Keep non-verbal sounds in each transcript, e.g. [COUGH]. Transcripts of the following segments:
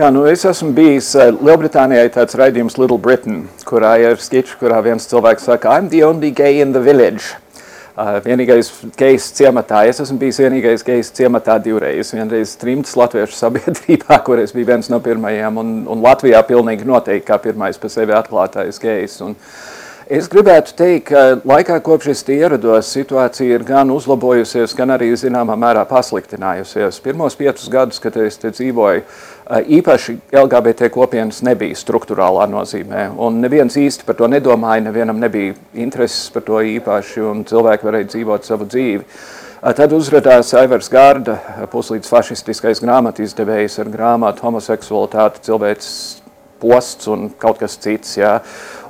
Jā, nu es esmu bijis uh, Lielbritānijā tāds raidījums Little Britain, kurā ir skičs, kurā viens cilvēks saka, I'm the only gay in the village. Uh, vienīgais gejs ciematā. Es esmu bijis vienīgais gejs ciematā divreiz. Vienreiz trimtas latviešu sabiedrībā, [LAUGHS] kur es biju viens no pirmajiem, un, un Latvijā pilnīgi noteikti kā pirmais pa sevi atklātais gejs. Un, Es gribētu teikt, ka laikā, kopš es ierados, situācija ir gan uzlabojusies, gan arī zināmā mērā pasliktinājusies. Pirmos piecus gadus, kad es te dzīvoju, īpaši LGBT kopienas nebija struktūrālā nozīmē, un neviens īsti par to nedomāja, nevienam nebija intereses par to īpaši, un cilvēki varēja dzīvot savu dzīvi. Tad uzrādījās Aivars Gārda, puslīdz fašistiskais grāmatizdevējs ar grāmatu homoseksualitāte, cilvēks posts un kaut kas cits. Jā.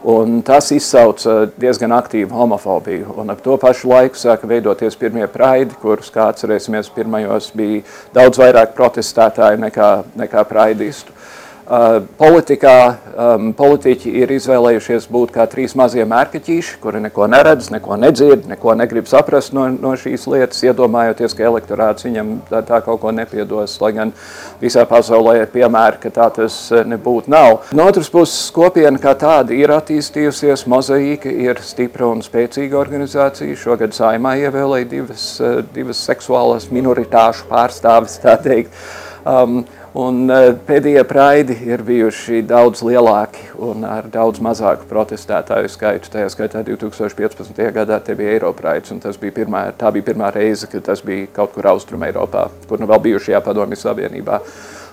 Un tas izsauca diezgan aktīvu homofobiju. Un ap to pašu laiku sāka veidoties pirmie praidi, kurus, kā atcerēsimies, pirmajos bija daudz vairāk protestētāju nekā, nekā praidistu. Uh, politikā um, politiķi ir izvēlējušies būt kā trīs mazie mērkaķīši, kuri neko neredz, neko nedzird, neko negrib saprast no, no šīs lietas, iedomājoties, ka elektorāts viņam tā, tā kaut ko nepiedos, lai gan visā pasaulē ir piemēri, ka tā tas uh, nebūtu nav. No otras puses, kopiena kā tāda ir attīstījusies, mozaīka ir stipra un spēcīga organizācija. Šogad saimā ievēlēja divas, uh, divas seksuālas minoritāšu pārstāvis, tā teikt. Um, Un e, pēdējie praidi ir bijuši daudz lielāki un ar daudz mazāku protestētāju skaitu. Tajā skaitā 2015. gadā te bija Eiropraids, un tas bija pirmā, tā bija pirmā reize, kad tas bija kaut kur Austrum Eiropā, kur nu vēl bijušajā padomju savienībā.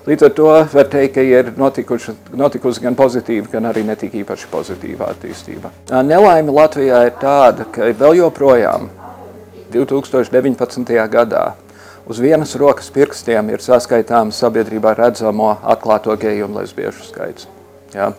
Līdz ar to var teikt, ka ir notikuši, notikusi gan pozitīva, gan arī netik īpaši pozitīva attīstība. Nelaime Latvijā ir tāda, ka vēl joprojām 2019. gadā Uz vienas rokas pirkstiem ir saskaitāms sabiedrībā redzamo atklāto geju un lesbiešu skaits. Ja?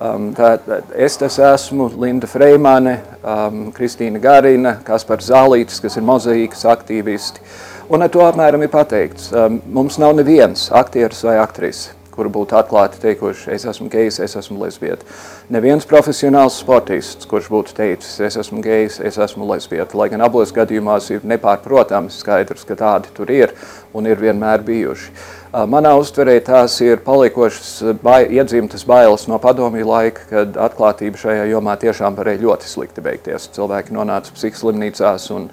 Um, tā, es tas esmu, Linda Freimane, um, Kristīna Garina, Kaspars Zālītis, kas ir mozaīkas aktīvisti. Un ar to apmēram ir pateikts, um, mums nav neviens aktieris vai aktrise, kuri būtu atklāti teikuši, es esmu gejs, es esmu lesbieta. Neviens profesionāls sportists, kurš būtu teicis, es esmu gejs, es esmu lesbieta, lai gan abos gadījumos ir nepārprotams skaidrs, ka tādi tur ir un ir vienmēr bijuši. Manā uztverē tās ir palikošas bai, iedzimtas bailes no padomju laika, kad atklātība šajā jomā tiešām varēja ļoti slikti beigties. Cilvēki nonāca psihslimnīcās un,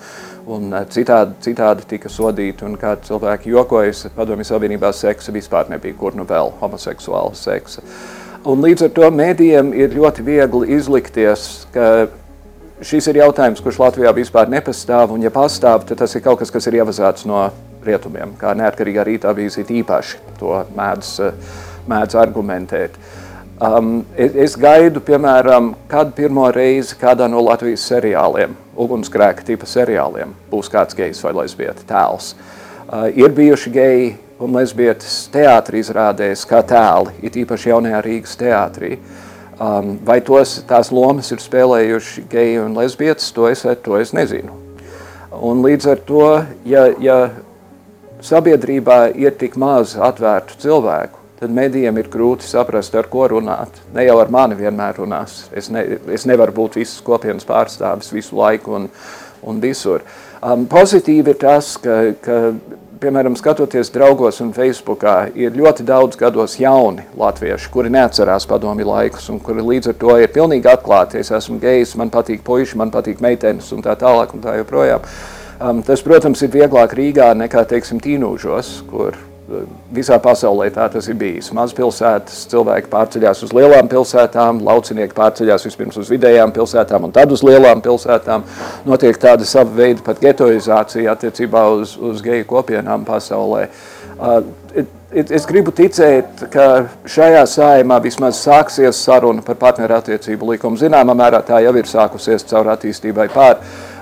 un citādi, citādi tika sodīti, un kā cilvēki jokojas, padomju savienībā seksa vispār nebija, kur nu vēl homoseksuāla seksa. Un līdz ar to mēdījiem ir ļoti viegli izlikties, ka šis ir jautājums, kurš Latvijā vispār nepastāv, un ja pastāv, tad tas ir kaut kas, kas ir ievazāts no rietumiem, kā neatkarīgā rītā bijis īpaši to mēdz, mēdz argumentēt. Um, es, es gaidu, piemēram, kad pirmo reizi kādā no Latvijas seriāliem, ugunsgrēka tipa seriāliem, būs kāds gejs vai lesbieta tēls. Uh, ir bijuši geji un lesbietas teātrī izrādēs kā tēli, it īpaši jaunajā Rīgas teātrī. Um, vai tos, tās lomas ir spēlējuši geji un lesbietas, to es, to es nezinu. Un līdz ar to, ja, ja sabiedrībā ir tik maz atvērtu cilvēku, tad medijiem ir grūti saprast, ar ko runāt. Ne jau ar mani vienmēr runās. Es, ne, es nevaru būt visas kopienas pārstāvis visu laiku un, un visur. Um, pozitīvi ir tas, ka, ka, piemēram, skatoties draugos un Facebookā, ir ļoti daudz gados jauni latvieši, kuri neatcerās padomi laikus un kuri līdz ar to ir pilnīgi atklāti. Es esmu gejs, man patīk puiši, man patīk meitenes un tā tālāk un tā joprojām. Um, tas, protams, ir vieglāk Rīgā nekā, teiksim, Tīnūžos, kur visā pasaulē tā tas ir bijis. Mazpilsētas cilvēki pārceļās uz lielām pilsētām, laucinieki pārceļās vispirms uz vidējām pilsētām un tad uz lielām pilsētām. Notiek tāda sava veida pat getoizācija attiecībā uz, uz geju kopienām pasaulē. Es gribu ticēt, ka šajā saimā vismaz sāksies saruna par partnerattiecību likumu. Zināmā mērā tā jau ir sākusies caur attīstībai pār Um,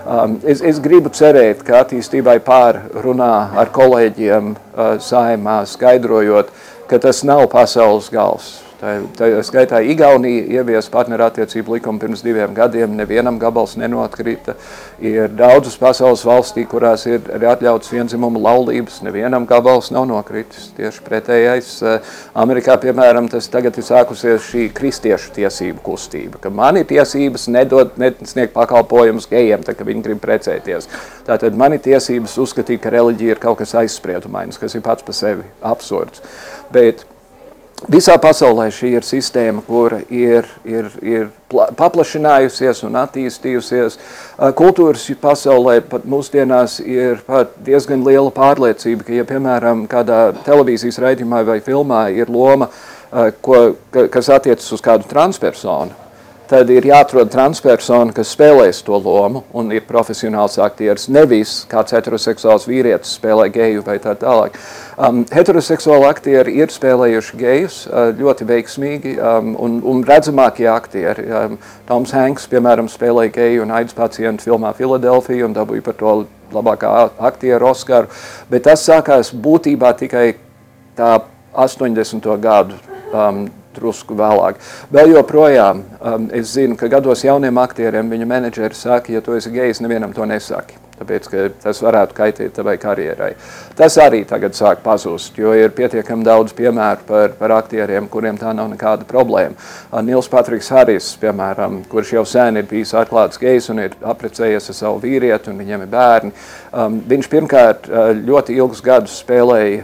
es, es gribu cerēt, ka attīstībai pārrunā ar kolēģiem uh, saimā, skaidrojot, ka tas nav pasaules gals. Tā, tā skaitā Igaunija ievies partnerattiecību likumu pirms diviem gadiem, nevienam gabals nenotkrita. Ir daudzas pasaules valstī, kurās ir arī atļauts vienzimuma laulības, nevienam gabals nav nokritis. Tieši pretējais Amerikā, piemēram, tas tagad ir sākusies šī kristiešu tiesību kustība, ka man ir tiesības nedot, nesniegt pakalpojumus gejiem, tā, ka viņi grib precēties. Tātad man ir tiesības uzskatīt, ka reliģija ir kaut kas aizspriedumains, kas ir pats pa sevi absurds. Bet Visā pasaulē šī ir sistēma, kura ir, ir, ir paplašinājusies un attīstījusies. Kultūras pasaulē pat mūsdienās ir pat diezgan liela pārliecība, ka, ja piemēram kādā televīzijas raidījumā vai filmā ir loma, ko, kas attiecas uz kādu transpersonu, tad ir jāatrod transpersona, kas spēlēs to lomu un ir profesionāls aktieris. Nevis kāds heteroseksuāls vīrietis spēlē geju vai tā tālāk. Um, heteroseksuāli aktieri ir spēlējuši gejus uh, ļoti veiksmīgi um, un, un redzamākie aktieri. Um, Toms Hanks, piemēram, spēlēja geju un aids pacientu filmā Filadelfija un dabūja par to labākā aktieru Oskaru. Bet tas sākās būtībā tikai tā 80. gadu um, drusku vēlāk. Vēl joprojām um, es zinu, ka gados jauniem aktieriem viņa menedžeri saka, ja tu esi gejs, nevienam to nesaki. Tāpēc, tas varētu kaitīt tavai karjerai. Tas arī tagad sāk pazust, jo ir pietiekami daudz piemēru par, par aktieriem, kuriem tā nav nekāda problēma. Nils Patriks Haris, piemēram, kurš jau sen ir bijis atklāts gejs un ir apprecējies ar savu vīrieti un viņiem ir bērni. Um, viņš pirmkārt uh, ļoti ilgus gadus spēlēja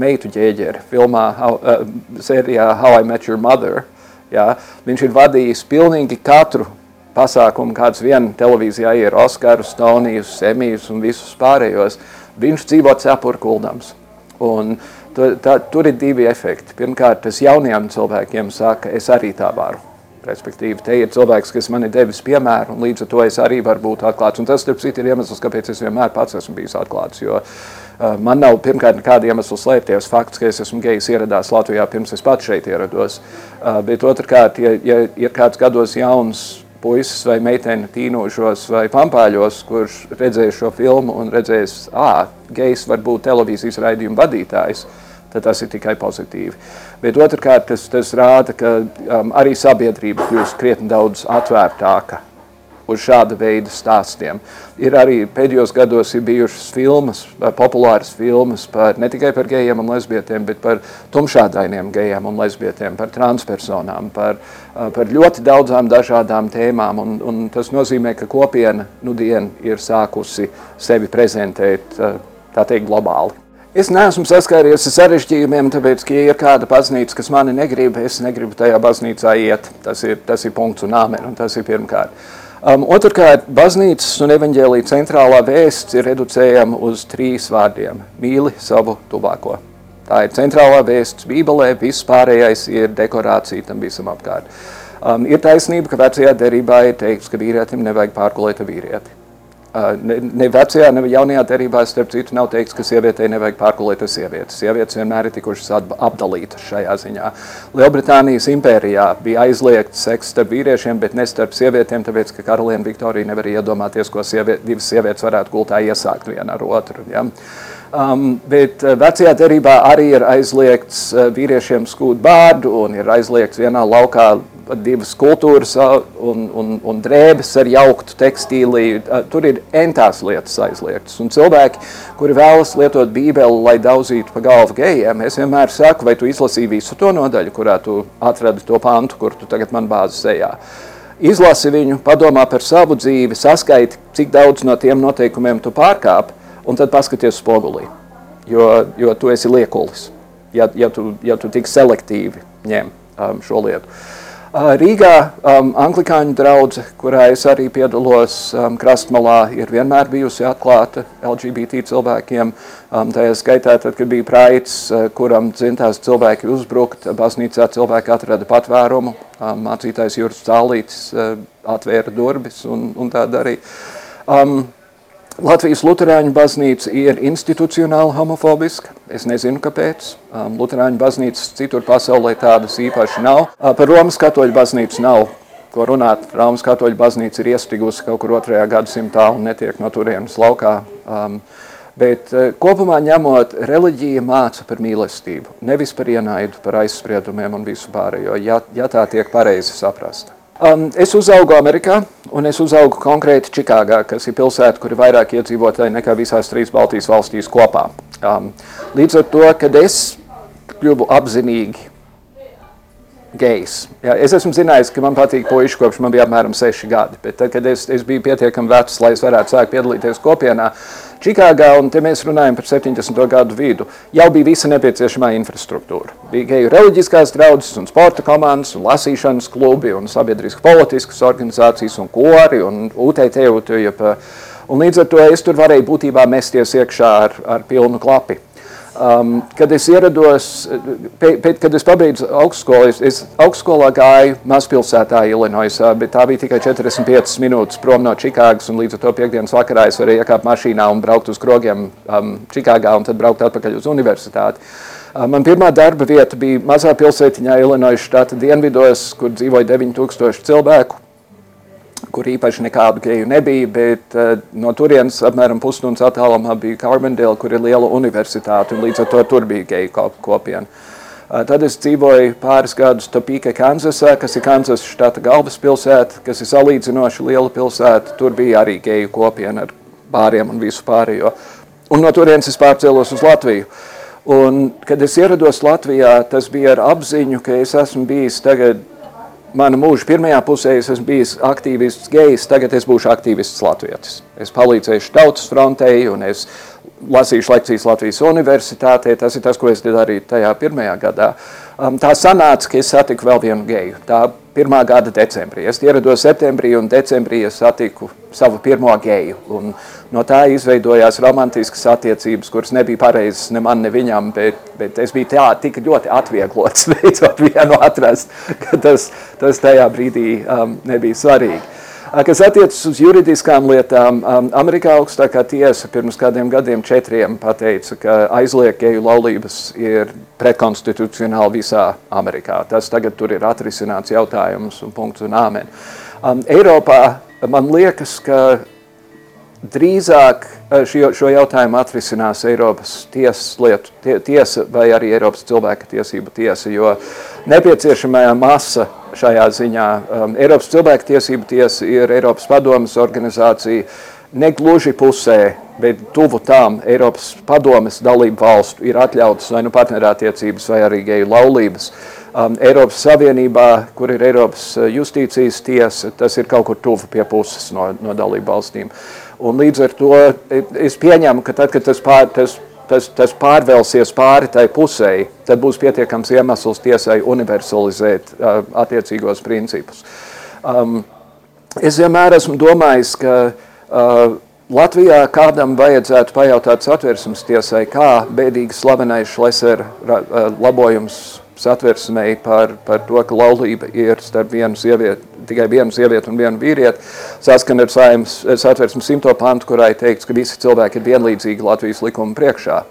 meitu ģēģeri filmā, how, uh, sērijā How I Met Your Mother. Jā. Viņš ir vadījis pilnīgi katru pasākumu, kāds vien televīzijā ir Oskarus, Tonijus, Emijus un visus pārējos. Viņš dzīvo cepur kuldams. Un tu, tā, tur ir divi efekti. Pirmkārt, tas jauniem cilvēkiem saka, es arī tā varu. Respektīvi, te ir cilvēks, kas man ir devis piemēru, un līdz ar to es arī varu būt atklāts. Un tas, starp citu, ir iemesls, kāpēc es vienmēr pats esmu bijis atklāts. Jo uh, man nav pirmkārt nekāda iemesla slēpties. Fakts, ka es esmu gejs, ieradās Latvijā pirms es pats šeit ierados. Uh, bet otrkārt, ja, ja ir kāds gados jauns puisis vai meitene tīnošos vai pampāļos, kurš redzēs šo filmu un redzēs, ah, gejs var būt televīzijas raidījuma vadītājs, tad tas ir tikai pozitīvi. Bet otrkārt, tas, tas rāda, ka um, arī sabiedrība kļūst krietni daudz atvērtāka uz šāda veida stāstiem. Ir arī pēdējos gados ir bijušas filmas, populāras filmas par, ne tikai par gejiem un lesbietiem, bet par tumšādainiem gejiem un lesbietiem, par transpersonām, par, uh, par ļoti daudzām dažādām tēmām. Un, un tas nozīmē, ka kopiena nu dien ir sākusi sevi prezentēt, uh, tā teikt, globāli. Es neesmu saskāries ar sarežģījumiem, tāpēc, ka, ja ir kāda baznīca, kas mani negrib, es negribu tajā baznīcā iet. Tas ir, tas ir punkts un āmen, un tas ir pirmkārt. Um, otrkārt, baznīcas un evaņģēlīja centrālā vēsts ir reducējama uz trīs vārdiem – mīli savu tuvāko. Tā ir centrālā vēsts Bībelē, viss pārējais ir dekorācija tam visam apkārt. Um, ir taisnība, ka vecajā derībā ir teikts, ka vīrietim nevajag pārkulēt vīrieti. Ne, ne vecajā, ne jaunajā derībā, starp citu, nav teikts, ka sievietei nevajag pārkulēt sievietes. Sievietes vienmēr ir tikušas apdalītas šajā ziņā. Lielbritānijas impērijā bija aizliegts seks starp vīriešiem, bet ne starp sievietēm, tāpēc, ka karaliene Viktorija nevar iedomāties, ko sieviet, divas sievietes varētu gultā iesākt viena ar otru. Ja? Um, bet vecajā derībā arī ir aizliegts vīriešiem skūt bārdu un ir aizliegts vienā laukā divas kultūras un, un, un drēbes ar jauktu tekstīlī. Tur ir entās lietas aizliegtas. Un cilvēki, kuri vēlas lietot bībeli, lai daudzītu pa galvu gejiem, es vienmēr saku, vai tu izlasīji visu to nodaļu, kurā tu atradi to pantu, kur tu tagad man bāzi sejā. Izlasi viņu, padomā par savu dzīvi, saskaiti, cik daudz no tiem noteikumiem tu pārkāp, un tad paskaties spogulī, jo, jo tu esi liekulis, ja, ja, tu, ja tu tik selektīvi ņem um, šo lietu. Uh, Rīgā um, Anglikāņu draudzene, kurā es arī piedalos um, krastmalā, ir vienmēr bijusi atklāta LGBT cilvēkiem. Um, tajā skaitā, tad, kad bija praids, uh, kuram dzintās cilvēki uzbrukt, baznīcā cilvēki atrada patvērumu, um, mācītājs Juris Cālītis uh, atvēra durvis un, un tā darīja. Um, Latvijas Lutāņu baznīca ir institucionāli homofobiska. Es nezinu, kāpēc. Um, Lutāņu baznīcas citur pasaulē tādas īpaši nav. Uh, par Romas katoļu baznīcu nav ko runāt. Romas katoļu baznīca ir iestigusi kaut kur otrajā gadsimtā un netiek no turienes laukā. Um, bet uh, kopumā ņemot, reliģija māca par mīlestību, nevis par ienaidu, par aizspriedumiem un visu pārējo, ja, ja tā tiek pareizi saprasta. Um, es uzaugu Amerikā, un es uzaugu konkrēti Čikāgā, kas ir pilsēta, kur ir vairāk iedzīvotāji nekā visās trīs Baltijas valstīs kopā. Um, līdz ar to, kad es kļuvu apzinīgi gejs. Jā, es esmu zinājis, ka man patīk puiši kopš man bija apmēram 6 gadi, bet tad, kad es, es biju pietiekami vecs, lai es varētu sākt piedalīties kopienā, Čikāgā, un te mēs runājam par 70. gadu vidu, jau bija visa nepieciešamā infrastruktūra. Bija geju reliģiskās draudzes un sporta komandas, un lasīšanas klubi, un sabiedriski politiskas organizācijas, un kori, un UTT, UTP. Un līdz ar to es tur varēju būtībā mesties iekšā ar, ar pilnu klapi. Um, kad es ierados, pēc, kad es pabeidzu augstskolu, es, es augstskolā gāju mazpilsētā Illinoisā, bet tā bija tikai 45 minūtes prom no Čikāgas, un līdz ar to piekdienas vakarā es varēju iekāpt mašīnā un braukt uz krogiem um, Čikāgā un tad braukt atpakaļ uz universitāti. Um, man pirmā darba vieta bija mazā pilsētiņā Illinois štata dienvidos, kur dzīvoja 9000 cilvēku kur īpaši nekādu geju nebija, bet uh, no turienes apmēram pusstundas attālumā bija Carbondale, kur ir liela universitāte, un līdz ar to tur bija geju kopiena. Uh, tad es dzīvoju pāris gadus Topeka, Kansasā, kas ir Kansas štata galvaspilsēta, kas ir salīdzinoši liela pilsēta. Tur bija arī geju kopiena ar bāriem un visu pārējo. Un no turienes es pārcēlos uz Latviju. Un, kad es ierados Latvijā, tas bija ar apziņu, ka es esmu bijis tagad mana mūža pirmajā pusē es esmu bijis aktīvists gejs, tagad es būšu aktīvists latvietis. Es palīdzēšu tautas frontei un es lasīšu lekcijas Latvijas universitātē. Tas ir tas, ko es darīju tajā pirmajā gadā. Um, tā sanāca, ka es satiku vēl vienu geju. Tā pirmā gada decembrī. Es ierados septembrī un decembrī es satiku savu pirmo geju. Un no tā izveidojās romantiskas attiecības, kuras nebija pareizas ne man, ne viņam, bet, bet es biju tā, tik ļoti atvieglots [LAUGHS] beidzot vienu atrast, ka tas, tas tajā brīdī um, nebija svarīgi. Kas attiecas uz juridiskām lietām, Amerikā augstākā tiesa pirms kādiem gadiem, četriem, pateica, ka aizliegt geju laulības ir pretkonstitucionāli visā Amerikā. Tas tagad tur ir atrisināts jautājums un punkts un āmen. Um, Eiropā man liekas, ka drīzāk šo, šo jautājumu atrisinās Eiropas tiesas lietu tie, tiesa vai arī Eiropas cilvēka tiesību tiesa, jo nepieciešamā masa šajā ziņā. Um, Eiropas cilvēktiesība tiesa ir Eiropas padomas organizācija negluži pusē, bet tuvu tām Eiropas padomes dalību valstu ir atļautas vai nu partnerattiecības vai arī geju laulības. Um, Eiropas Savienībā, kur ir Eiropas uh, justīcijas tiesa, tas ir kaut kur tuvu pie puses no, no dalību valstīm. Un līdz ar to es pieņemu, ka tad, kad tas, pār, tas tas, tas pārvelsies pāri tai pusē, tad būs pietiekams iemesls tiesai universalizēt uh, attiecīgos principus. Um, es vienmēr esmu domājis, ka uh, Latvijā kādam vajadzētu pajautāt satversmes tiesai, kā bēdīgi slavenais Šlesera labojums satversmei par, par to, ka laulība ir starp vienu sievieti, tikai vienu sievieti un vienu vīrieti, saskan ar saimas satversmes simto pantu, kurā ir teikts, ka visi cilvēki ir vienlīdzīgi Latvijas likuma priekšā.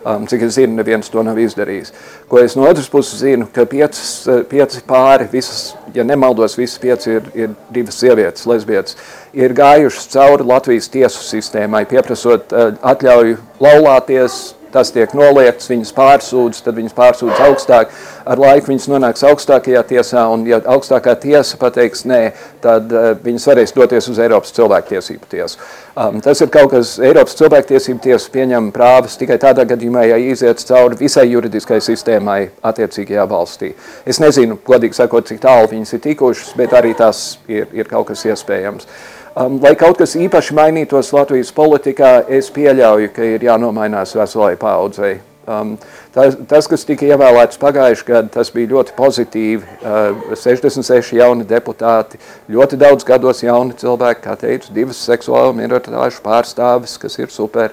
Um, cik es zinu, neviens to nav izdarījis. Ko es no otras puses zinu, ka piecas, pieci pāri, visas, ja nemaldos, visas pieci ir, ir divas sievietes, lesbietes, ir gājušas cauri Latvijas tiesu sistēmai, pieprasot uh, atļauju laulāties, tas tiek noliegts, viņas pārsūdz, tad viņas pārsūdz augstāk. Ar laiku viņas nonāks augstākajā tiesā, un ja augstākā tiesa pateiks nē, tad uh, viņas varēs doties uz Eiropas cilvēktiesību tiesu. Um, tas ir kaut kas, Eiropas cilvēktiesību tiesa pieņem prāvas tikai tādā gadījumā, ja iziet cauri visai juridiskai sistēmai attiecīgajā valstī. Es nezinu, godīgi sakot, cik tālu viņas ir tikušas, bet arī tas ir, ir kaut kas iespējams. Uh, Um, lai kaut kas īpaši mainītos Latvijas politikā, es pieļauju, ka ir jānomainās veselai paudzei. Um, tas, tas, kas tika ievēlēts pagājušajā gadā, tas bija ļoti pozitīvi. Uh, 66 jauni deputāti, ļoti daudz gados jauni cilvēki, kā teicu, divas seksuālu minoritāšu pārstāvis, kas ir super.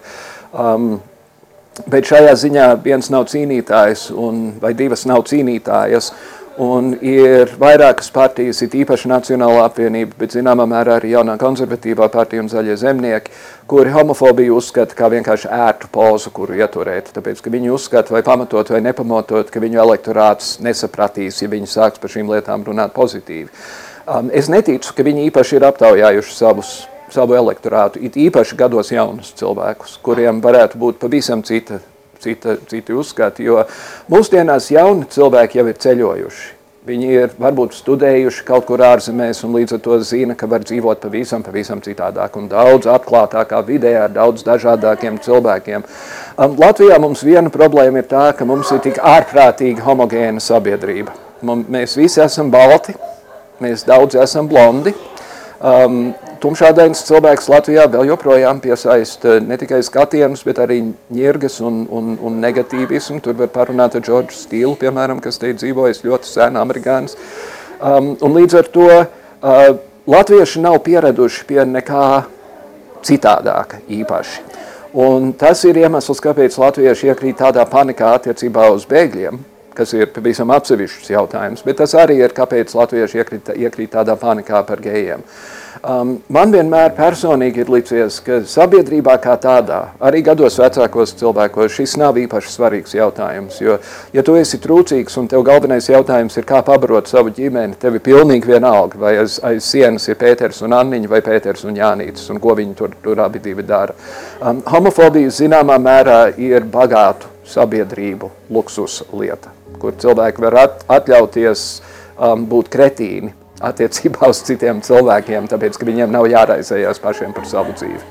Um, bet šajā ziņā viens nav cīnītājs un, vai divas nav cīnītājas. Uh, Un ir vairākas partijas, ir īpaši Nacionāla apvienība, bet zināmā mērā arī jaunā konservatīvā partija un zaļie zemnieki, kuri homofobiju uzskata kā vienkārši ērtu pozu, kuru ieturēt. Tāpēc, ka viņi uzskata, vai pamatot vai nepamatot, ka viņu elektorāts nesapratīs, ja viņi sāks par šīm lietām runāt pozitīvi. Um, es neticu, ka viņi īpaši ir aptaujājuši savus savu elektorātu, it īpaši gados jaunus cilvēkus, kuriem varētu būt pavisam cita cita, citi uzskati, jo mūsdienās jauni cilvēki jau ir ceļojuši. Viņi ir varbūt studējuši kaut kur ārzemēs un līdz ar to zina, ka var dzīvot pavisam, pavisam citādāk un daudz atklātākā vidē ar daudz dažādākiem cilvēkiem. Um, Latvijā mums viena problēma ir tā, ka mums ir tik ārprātīga homogēna sabiedrība. Mēs visi esam balti, mēs daudzi esam blondi. Um, Tumšādains cilvēks Latvijā vēl joprojām piesaista ne tikai skatienus, bet arī ņirgas un, un, un negatīvismu. Tur var parunāt ar Džordžu Stīlu, piemēram, kas te dzīvojas ļoti sēna amerikānis. Um, un līdz ar to uh, latvieši nav pieraduši pie nekā citādāka īpaši. Un tas ir iemesls, kāpēc latvieši iekrīt tādā panikā attiecībā uz bēgļiem, kas ir pavisam atsevišķs jautājums, bet tas arī ir, kāpēc latvieši iekrīt, iekrīt tādā panikā par gejiem. Um, man vienmēr personīgi ir licies, ka sabiedrībā kā tādā, arī gados vecākos cilvēkos, šis nav īpaši svarīgs jautājums. Jo, ja tu esi trūcīgs un tev galvenais jautājums ir, kā pabarot savu ģimeni, tev ir pilnīgi vienalga, vai aiz, aiz sienas ir Pēters un Anniņa vai Pēters un Jānītis, un ko viņi tur, tur abi divi dara. Um, homofobija zināmā mērā ir bagātu sabiedrību luksus lieta kur cilvēki var at, atļauties um, būt kretīni attiecībā uz citiem cilvēkiem, tāpēc, ka viņiem nav jāraizējās pašiem par savu dzīvi.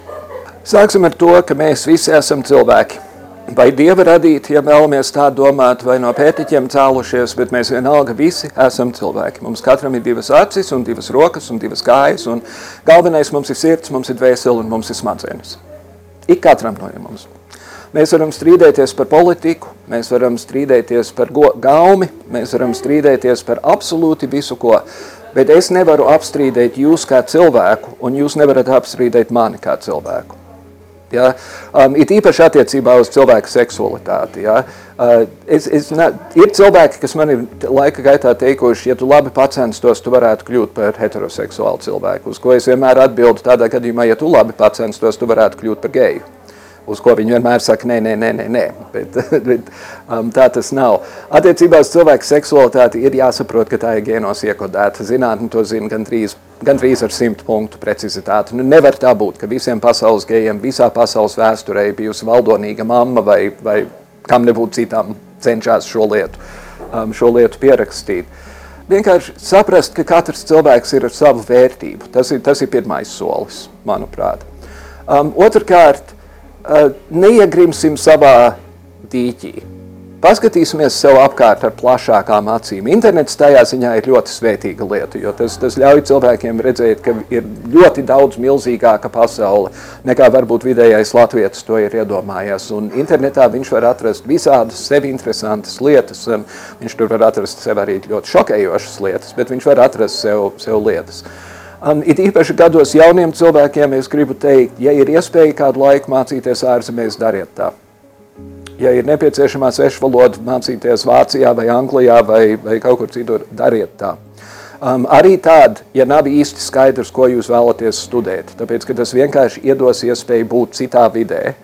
Sāksim ar to, ka mēs visi esam cilvēki. Vai Dieva radīti, ja vēlamies tā domāt, vai no pētiķiem cēlušies, bet mēs vienalga visi esam cilvēki. Mums katram ir divas acis un divas rokas un divas kājas, un galvenais mums ir sirds, mums ir dvēseli un mums ir smadzenes. Ik katram no mums. Mēs varam strīdēties par politiku, mēs varam strīdēties par gaumi, mēs varam strīdēties par absolūti visu ko, bet es nevaru apstrīdēt jūs kā cilvēku, un jūs nevarat apstrīdēt mani kā cilvēku. Ja? Um, it īpaši attiecībā uz cilvēku seksualitāti. Ja? Uh, es, es ne, ir cilvēki, kas man ir laika gaitā teikuši, ja tu labi pacenstos, tu varētu kļūt par heteroseksuālu cilvēku. Uz ko es vienmēr atbildu tādā gadījumā, ja tu labi pacenstos, tu varētu kļūt par geju uz ko viņi vienmēr saka, nē, nē, nē, nē, nē. [LAUGHS] Bet, bet um, tā tas nav. Attiecībā uz cilvēku seksualitāti ir jāsaprot, ka tā ir gēnos iekodēta. Zinātne to zina gandrīz, gandrīz ar simt punktu precizitāti. Nu, nevar tā būt, ka visiem pasaules gejiem visā pasaules vēsturē bijusi valdonīga mamma vai, vai kam nebūtu citām cenšas šo lietu, um, šo lietu pierakstīt. Vienkārši saprast, ka katrs cilvēks ir ar savu vērtību. Tas ir, tas ir pirmais solis, manuprāt. Um, otrkārt, neiegrimsim savā dīķī. Paskatīsimies sev apkārt ar plašākām acīm. Internets tajā ziņā ir ļoti svētīga lieta, jo tas, tas ļauj cilvēkiem redzēt, ka ir ļoti daudz milzīgāka pasaule, nekā varbūt vidējais latvietis to ir iedomājies. Un internetā viņš var atrast visādas sevi interesantas lietas, viņš tur var atrast sev arī ļoti šokējošas lietas, bet viņš var atrast sev, sev lietas. Uh, Um, it īpaši gados jauniem cilvēkiem es gribu teikt, ja ir iespēja kādu laiku mācīties ārzemēs, dariet tā. Ja ir nepieciešamā svešu valoda mācīties Vācijā vai Anglijā vai, vai kaut kur citur, dariet tā. Um, arī tād, ja nav īsti skaidrs, ko jūs vēlaties studēt, tāpēc, ka tas vienkārši iedos iespēju būt citā vidē,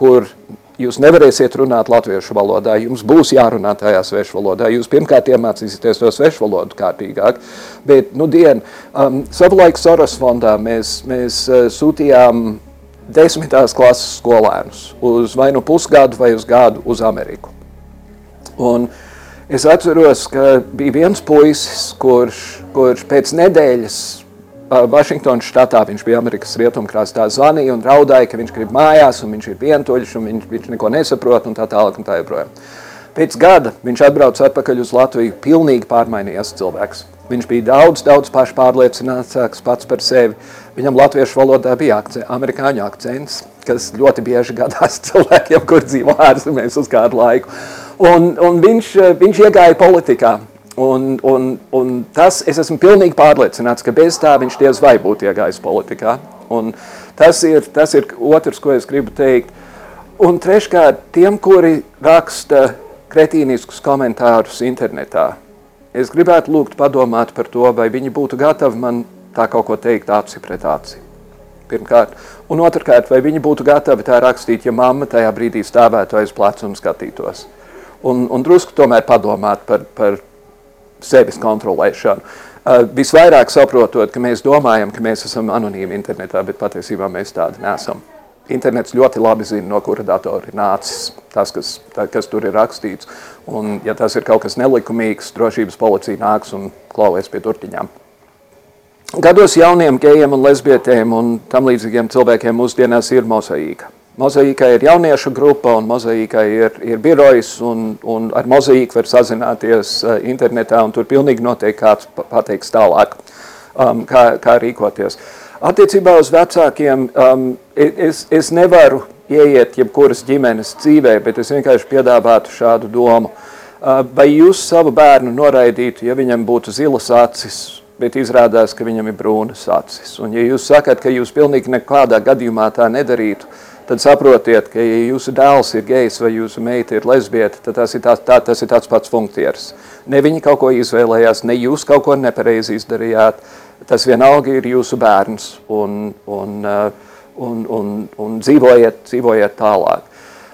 kur Jūs nevarēsiet runāt latviešu valodā, jums būs jārunā tajā svešu valodā. Jūs pirmkārt iemācīsieties to svešu valodu kārtīgāk. Bet, nu, dien, um, savulaik Soros fondā mēs, mēs uh, sūtījām desmitās klases skolēnus uz vai nu pusgadu vai uz gadu uz Ameriku. Un es atceros, ka bija viens puisis, kurš, kurš pēc nedēļas Vašingtonas štatā, viņš bija Amerikas rietumkrastā, zvanīja un raudāja, ka viņš grib mājās, un viņš ir vientuļš, un viņš, viņš neko nesaprot, un tā tālāk un tā joprojām. Pēc gada viņš atbrauca atpakaļ uz Latviju, pilnīgi pārmainījies cilvēks. Viņš bija daudz, daudz pašpārliecinātāks pats par sevi. Viņam latviešu valodā bija akce, amerikāņu akcents, kas ļoti bieži gadās [LAUGHS] cilvēkiem, kur dzīvo ārzemēs uz kādu laiku. Un, un viņš, viņš iegāja politikā. Un, un, un tas, es esmu pilnīgi pārliecināts, ka bez tā viņš diez vai būtu iegājis politikā. Un tas ir, tas ir otrs, ko es gribu teikt. Un treškārt, tiem, kuri raksta kretīniskus komentārus internetā, es gribētu lūgt padomāt par to, vai viņi būtu gatavi man tā kaut ko teikt aci pret aci. Pirmkārt. Un otrkārt, vai viņi būtu gatavi tā rakstīt, ja mamma tajā brīdī stāvētu aiz pleca un skatītos. Un, un drusku tomēr padomāt par, par sevis kontrolēšanu. Uh, visvairāk saprotot, ka mēs domājam, ka mēs esam anonīmi internetā, bet patiesībā mēs tādi nesam. Internets ļoti labi zina, no kura datora ir nācis tas, kas, tā, kas tur ir rakstīts. Un, ja tas ir kaut kas nelikumīgs, drošības policija nāks un klauvēs pie turtiņām. Gados jauniem gejiem un lesbietēm un tam līdzīgiem cilvēkiem mūsdienās ir mosaīka. Mozaīkai ir jauniešu grupa un mozaīkai ir, ir birojs un, un ar mozaīku var sazināties uh, internetā un tur pilnīgi noteikti kāds pateiks tālāk, um, kā, kā rīkoties. Attiecībā uz vecākiem um, es, es nevaru ieiet jebkuras ģimenes dzīvē, bet es vienkārši piedāvātu šādu domu. Uh, vai jūs savu bērnu noraidītu, ja viņam būtu zilas acis, bet izrādās, ka viņam ir brūnas acis? Un ja jūs sakat, ka jūs pilnīgi nekādā gadījumā tā nedarītu, tad saprotiet, ka, ja jūsu dēls ir gejs vai jūsu meita ir lesbieta, tad tas ir, tā, tā, tas ir tāds pats funkcieris. Ne viņi kaut ko izvēlējās, ne jūs kaut ko nepareizi izdarījāt. Tas vienalga ir jūsu bērns un, un, uh, un, un, un dzīvojiet, dzīvojiet tālāk.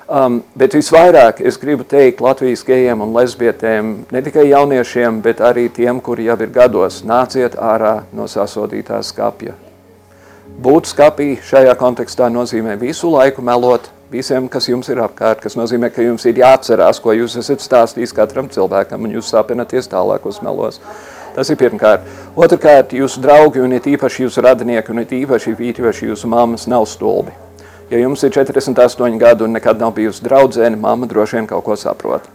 Um, bet visvairāk es gribu teikt Latvijas gejiem un lesbietēm, ne tikai jauniešiem, bet arī tiem, kuri jau ir gados, nāciet ārā no sasodītā skapja. Būt skapī šajā kontekstā nozīmē visu laiku melot visiem, kas jums ir apkārt, kas nozīmē, ka jums ir jāatcerās, ko jūs esat stājis katram cilvēkam, un jūs sāpināties tālākos melos. Tas ir pirmkārt. Otrakārt, jūsu draugi un it īpaši jūsu radinieki un it īpaši, īpaši jūsu mammas nav stulbi. Ja jums ir 48 gadi un nekad nav bijusi draudzene, mamma droši vien kaut ko saprot.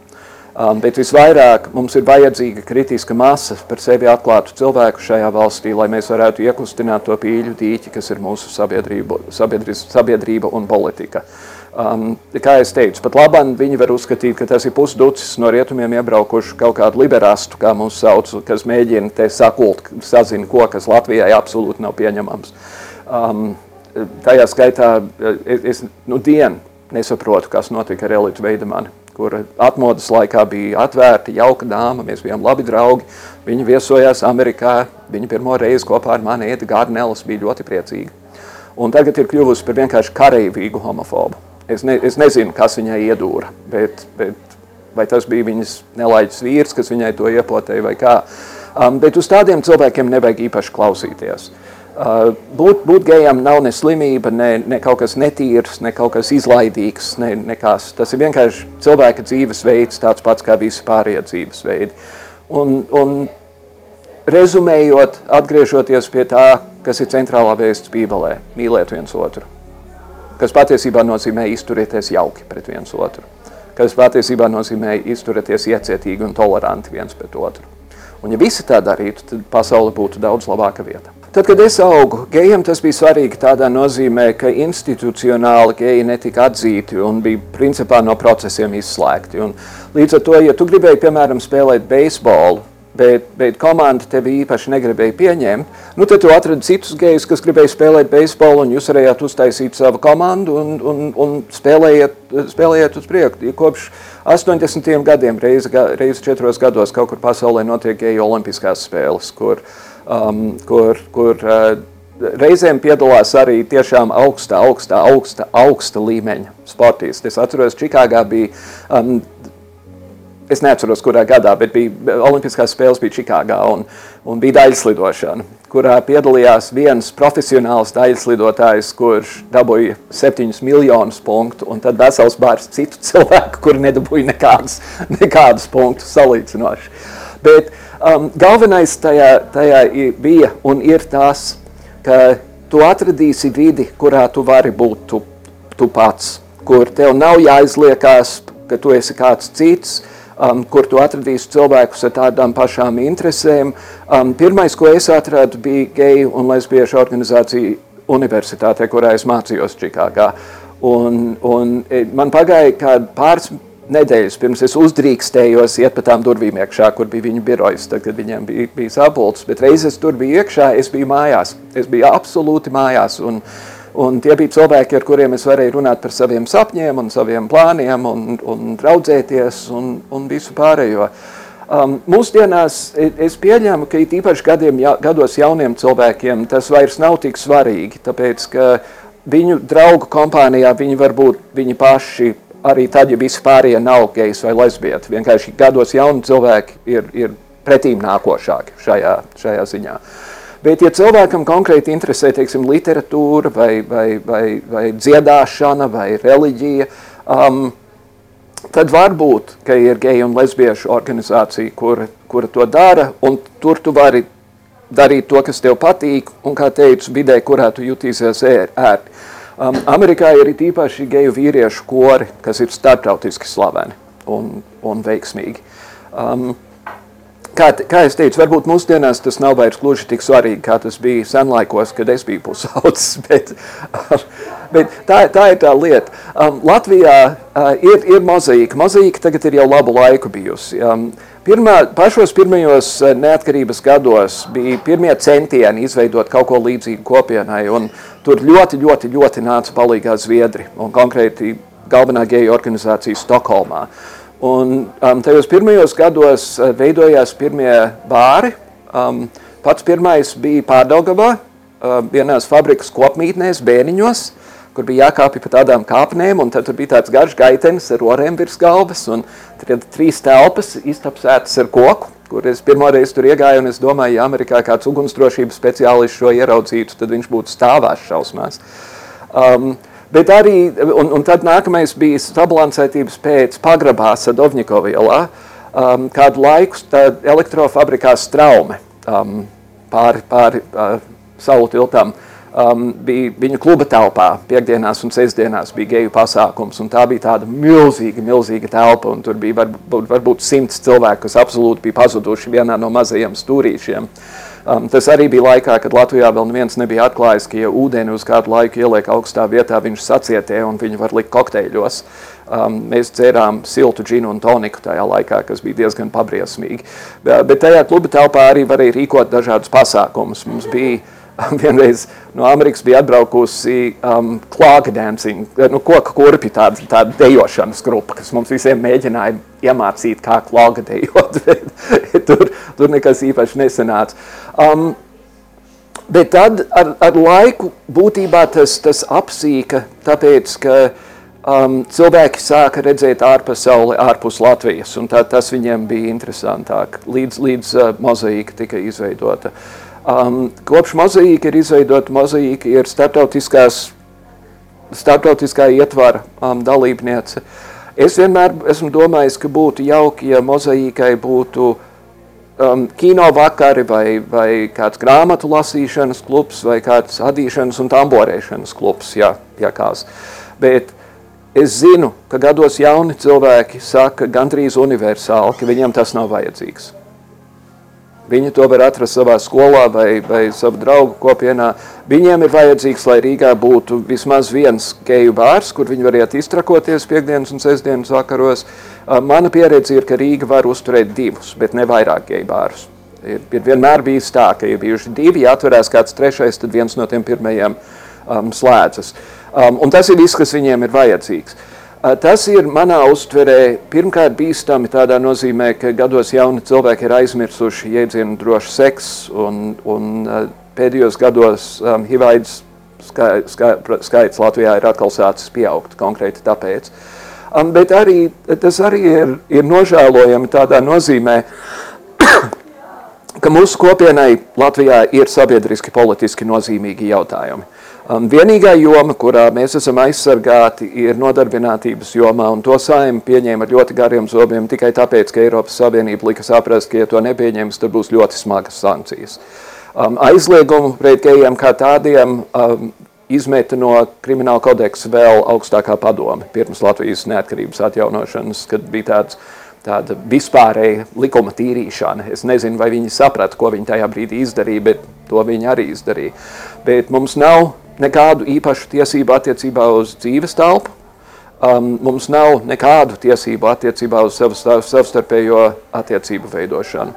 Um, bet visvairāk mums ir vajadzīga kritiska masa par sevi atklātu cilvēku šajā valstī, lai mēs varētu iekustināt to pīļu dīķi, kas ir mūsu sabiedrība, sabiedrība un politika. Um, kā jau teicu, pat labāk viņi var uzskatīt, ka tas ir pusducis no rietumiem iebraukuši kaut kādu liberastu, kā mūs sauc, kas mēģina te sakult, sazina ko, kas Latvijai absolūti nav pieņemams. Um, tajā skaitā es, es nu, dienu nesaprotu, kas notika ar Elitu Veidemani kur atmodas laikā bija atvērta, jauka dāma, mēs bijām labi draugi. Viņa viesojās Amerikā, viņa pirmo reizi kopā ar mani Ēta Gārnelis bija ļoti priecīga. Un tagad ir kļuvusi par vienkārši kareivīgu homofobu. Es, ne, es nezinu, kas viņai iedūra, bet, bet vai tas bija viņas nelaiķis vīrs, kas viņai to iepotēja vai kā. Um, bet uz tādiem cilvēkiem nevajag īpaši klausīties. Uh, būt, būt gejam nav ne slimība, ne, ne kaut kas netīrs, ne kaut kas izlaidīgs, ne, nekas. Tas ir vienkārši cilvēka dzīvesveids, tāds pats kā visi pārējie dzīvesveidi. Un, un rezumējot, atgriežoties pie tā, kas ir centrālā vēsts Bībelē, mīlēt viens otru, kas patiesībā nozīmē izturēties jauki pret viens otru, kas patiesībā nozīmē izturēties iecietīgi un toleranti viens pret otru. Un ja visi tā darītu, tad pasaule būtu daudz labāka vieta. Tad, kad es augu, gejiem tas bija svarīgi tādā nozīmē, ka institucionāli geji netika atzīti un bija principā no procesiem izslēgti. Un līdz ar to, ja tu gribēji, piemēram, spēlēt beisbolu, bet, bet komanda tevi īpaši negribēja pieņemt, nu tad tu atradi citus gejus, kas gribēja spēlēt beisbolu, un jūs varējāt uztaisīt savu komandu un, un, un spēlējiet, spēlējiet uz priekšu. Kopš 80. gadiem reizi, reizi četros gados kaut kur pasaulē notiek geju olimpiskās spēles, kur uh, um, kur, kur uh, reizēm piedalās arī tiešām augsta, augsta, augsta, augsta līmeņa sportisti. Es atceros, Čikāgā bija, um, es neatceros, kurā gadā, bet bija Olimpiskās spēles bija Čikāgā un, un bija daļslidošana, kurā piedalījās viens profesionāls daļslidotājs, kurš dabūja 7 miljonus punktu, un tad vesels bārs citu [LAUGHS] cilvēku, kuri nedabūja nekādus, nekādus punktus salīdzinoši. Bet uh, Um, galvenais tajā, tajā bija un ir tas, ka tu atradīsi vidi, kurā tu vari būt tu, tu pats, kur tev nav jāizliekās, ka tu esi kāds cits, um, kur tu atradīsi cilvēkus ar tādām pašām interesēm. Um, pirmais, ko es atradu, bija geju un lesbiešu organizācija universitātē, kurā es mācījos Čikāgā. Un, un e, man pagāja kādi pāris nedēļas pirms es uzdrīkstējos iet pa tām durvīm iekšā, kur bija viņa birojas, tad, kad viņiem bija, bija sapulcs. Bet reiz es tur biju iekšā, es biju mājās. Es biju absolūti mājās. Un, un tie bija cilvēki, ar kuriem es varēju runāt par saviem sapņiem un saviem plāniem un, un draudzēties un, un visu pārējo. Um, mūsdienās es pieņēmu, ka it īpaši gadiem, ja, gados jauniem cilvēkiem tas vairs nav tik svarīgi, tāpēc, ka viņu draugu kompānijā viņi var būt viņi paši arī tad, ja visi pārējie nav gejs vai lesbieti. Vienkārši gados jauni cilvēki ir, ir pretīm nākošāki šajā, šajā ziņā. Bet, ja cilvēkam konkrēti interesē, teiksim, literatūra vai, vai, vai, vai dziedāšana vai reliģija, um, tad varbūt, ir geju un lesbiešu organizācija, kura, kura to dara, un tur tu vari darīt to, kas tev patīk, un, kā teicu, vidē, kurā tu jutīsies ērti. Um, Amerikā ir īpaši geju vīriešu kori, kas ir starptautiski slaveni un, un veiksmīgi. Um, kā, kā es teicu, varbūt mūsdienās tas nav vairs gluži tik svarīgi, kā tas bija senlaikos, kad es biju pusaudzis, [LAUGHS] bet, bet tā, tā ir tā lieta. Um, Latvijā uh, ir, ir mozaīka. Mozaīka tagad ir jau labu laiku bijusi. Um, Pirmā, pašos pirmajos uh, neatkarības gados bija pirmie centieni izveidot kaut ko līdzīgu kopienai, un tur ļoti, ļoti, ļoti nāca palīgā Zviedri, un konkrēti galvenā geju organizācija Stokholmā. Un um, tajos pirmajos gados uh, veidojās pirmie bāri. Um, pats pirmais bija Pārdaugavā, uh, vienās fabrikas kopmītnēs, bēniņos, kur bija jākāpja pa tādām kāpnēm, un tad tur bija tāds garš gaitenis ar orēm virs galvas, un tad trīs telpas iztapsētas ar koku, kur es pirmoreiz tur iegāju, un es domāju, ja Amerikā kāds ugunsdrošības speciālists šo ieraudzītu, tad viņš būtu stāvās šausmās. Um, Bet arī, un, un tad nākamais bija sabalansētības pēc pagrabā Sadovņikova ielā, um, kādu laiku elektrofabrikā Straume um, pāri, pāri uh, saulu tiltam um, bija viņa kluba telpā. Piektdienās un sestdienās bija geju pasākums, un tā bija tāda milzīga, milzīga telpa, tur bija varbūt, varbūt simts cilvēku, kas absolūti bija pazuduši vienā no mazajiem stūrīšiem. Um, tas arī bija laikā, kad Latvijā vēl neviens nebija atklājis, ka, ja ūdeni uz kādu laiku ieliek augstā vietā, viņš sacietē un viņu var likt kokteļos. Um, mēs dzērām siltu džinu un toniku tajā laikā, kas bija diezgan pabriesmīgi. Bet tajā kluba telpā arī varēja rīkot dažādus pasākumus. Mums bija [LAUGHS] vienreiz no Amerikas bija atbraukusi um, klāga dancing, nu, koka kurpi tāda, tāda dejošanas grupa, kas mums visiem mēģināja iemācīt, kā klāga dejot, [LAUGHS] bet tur, tur nekas īpaši nesanāca. Um, bet tad ar, ar laiku būtībā tas, tas apsīka, tāpēc, ka um, cilvēki sāka redzēt ārpasauli ārpus Latvijas, un tā, tas viņiem bija interesantāk, līdz, līdz uh, mozaīka tika izveidota. Uh, Um, kopš mozaīka ir izveidota mozaīka, ir starptautiskā ietvara um, dalībniece. Es vienmēr esmu domājis, ka būtu jauki, ja mozaīkai būtu um, kino vakari vai, vai kāds grāmatu lasīšanas klubs vai kāds adīšanas un tamborēšanas klubs, ja, ja kāds. Bet es zinu, ka gados jauni cilvēki saka gandrīz universāli, ka viņiem tas nav vajadzīgs. Viņi to var atrast savā skolā vai, vai savu draugu kopienā. Viņiem ir vajadzīgs, lai Rīgā būtu vismaz viens geju bārs, kur viņi varētu iztrakoties piekdienas un sestdienas vakaros. Mana pieredze ir, ka Rīga var uzturēt divus, bet ne vairāk geju bārus. Ir, ir vienmēr bijis tā, ka ir bijuši divi, ja atverās kāds trešais, tad viens no tiem pirmajiem um, slēdzas. Um, un tas ir viss, kas viņiem ir vajadzīgs. Uh, Tas ir manā uztverē pirmkārt bīstami tādā nozīmē, ka gados jauni cilvēki ir aizmirsuši jēdzienu droši seks, un, un pēdējos gados um, HIV-AIDS skai, skai, skaits Latvijā ir atkal sācis pieaugt konkrēti tāpēc. Um, bet arī, tas arī ir, ir nožēlojami tādā nozīmē, [CLEARS THROAT] ka mūsu kopienai Latvijā ir sabiedriski politiski nozīmīgi jautājumi. Um, vienīgā joma, kurā mēs esam aizsargāti, ir nodarbinātības jomā, un to saima pieņēma ar ļoti gariem zobiem tikai tāpēc, ka Eiropas Savienība lika saprast, ka, ja to nepieņems, tad būs ļoti smagas sankcijas. Um, aizliegumu pret gejiem kā tādiem um, izmeta no krimināla kodeksa vēl augstākā padome pirms Latvijas neatkarības atjaunošanas, kad bija tāds tāda vispārēja likuma tīrīšana. Es nezinu, vai viņi saprata, ko viņi tajā brīdī izdarīja, bet to viņi arī izdarīja. Bet mums nav nekādu īpašu tiesību attiecībā uz dzīves telpu. Um, mums nav nekādu tiesību attiecībā uz savstarpējo attiecību veidošanu.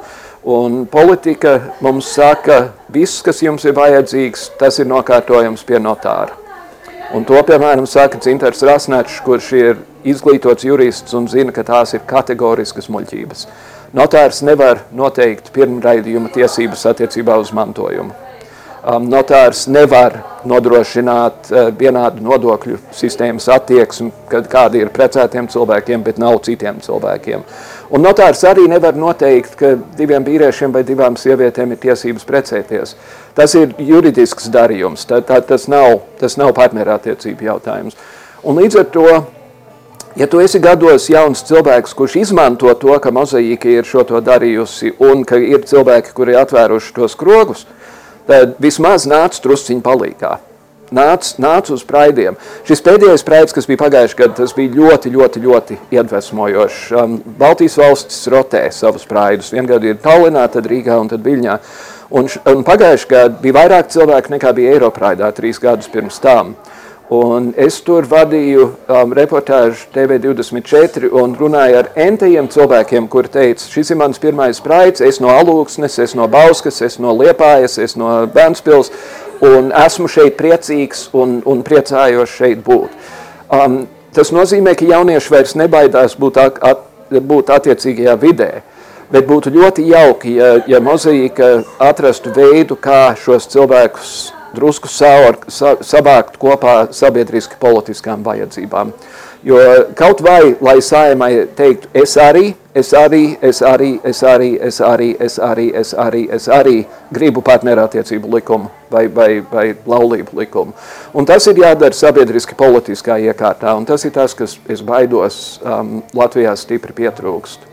Un politika mums saka, viss, kas jums ir vajadzīgs, tas ir nokārtojams pie notāra. Un to, piemēram, saka Dzintars Rasnečs, kurš ir izglītots jurists un zina, ka tās ir kategoriskas muļķības. Notārs nevar noteikt pirmraidījuma tiesības attiecībā uz mantojumu um, notārs nevar nodrošināt uh, vienādu nodokļu sistēmas attieksmi, kad kādi ir precētiem cilvēkiem, bet nav citiem cilvēkiem. Un notārs arī nevar noteikt, ka diviem vīriešiem vai divām sievietēm ir tiesības precēties. Tas ir juridisks darījums, tā, tā, tas nav, tas nav partnerattiecību jautājums. Un līdz ar to, ja tu esi gados jauns cilvēks, kurš izmanto to, ka mozaīka ir šo to darījusi un ka ir cilvēki, kuri atvēruši tos krogus, uh, tad vismaz nāc trusciņu palīgā. nāc, nāc uz praidiem. Šis pēdējais praids, kas bija pagājuši gadu, tas bija ļoti, ļoti, ļoti iedvesmojošs. Um, Baltijas valstis rotē savus praidus. Vien gadu ir Tallinā, tad Rīgā un tad Viļņā. Un, un pagājuši gadu bija vairāk cilvēku nekā bija Eiropraidā trīs gadus pirms tam. Un es tur vadīju um, reportāžu TV24 un runāju ar entajiem cilvēkiem, kuri teica, šis ir mans pirmais praids, es no Alūksnes, es no Bauskas, es no Liepājas, es no Bērnspils, un esmu šeit priecīgs un, un priecājos šeit būt. Um, tas nozīmē, ka jaunieši vairs nebaidās būt, at, at, būt attiecīgajā vidē, bet būtu ļoti jauki, ja, ja mozaīka atrastu veidu, kā šos cilvēkus drusku saur, sa, sabākt kopā sabiedriski politiskām vajadzībām. Jo kaut vai, lai saimai teiktu, es arī, es arī, es arī, es arī, es arī, es arī, es arī, es arī gribu partnerattiecību likumu vai, vai, vai laulību likumu. Un tas ir jādara sabiedriski politiskā iekārtā, un tas ir tas, kas es baidos um, Latvijā stipri pietrūkst.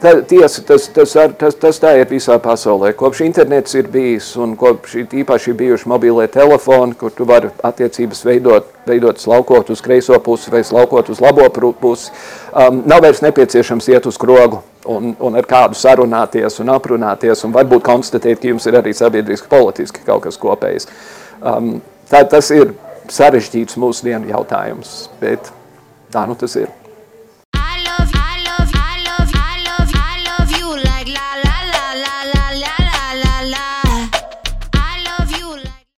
Tā, tiesa, tas, tas, ar, tas, tas tā ir visā pasaulē. Kopš internets ir bijis un kopš īpaši bijuši mobilie telefoni, kur tu vari attiecības veidot, veidot slaukot uz kreiso pusi vai slaukot uz labo pusi, um, nav vairs nepieciešams iet uz krogu un, un ar kādu sarunāties un aprunāties un varbūt konstatēt, ka jums ir arī sabiedriski politiski kaut kas kopējs. Um, tā, tas ir sarežģīts mūsdienu jautājums, bet tā nu tas ir.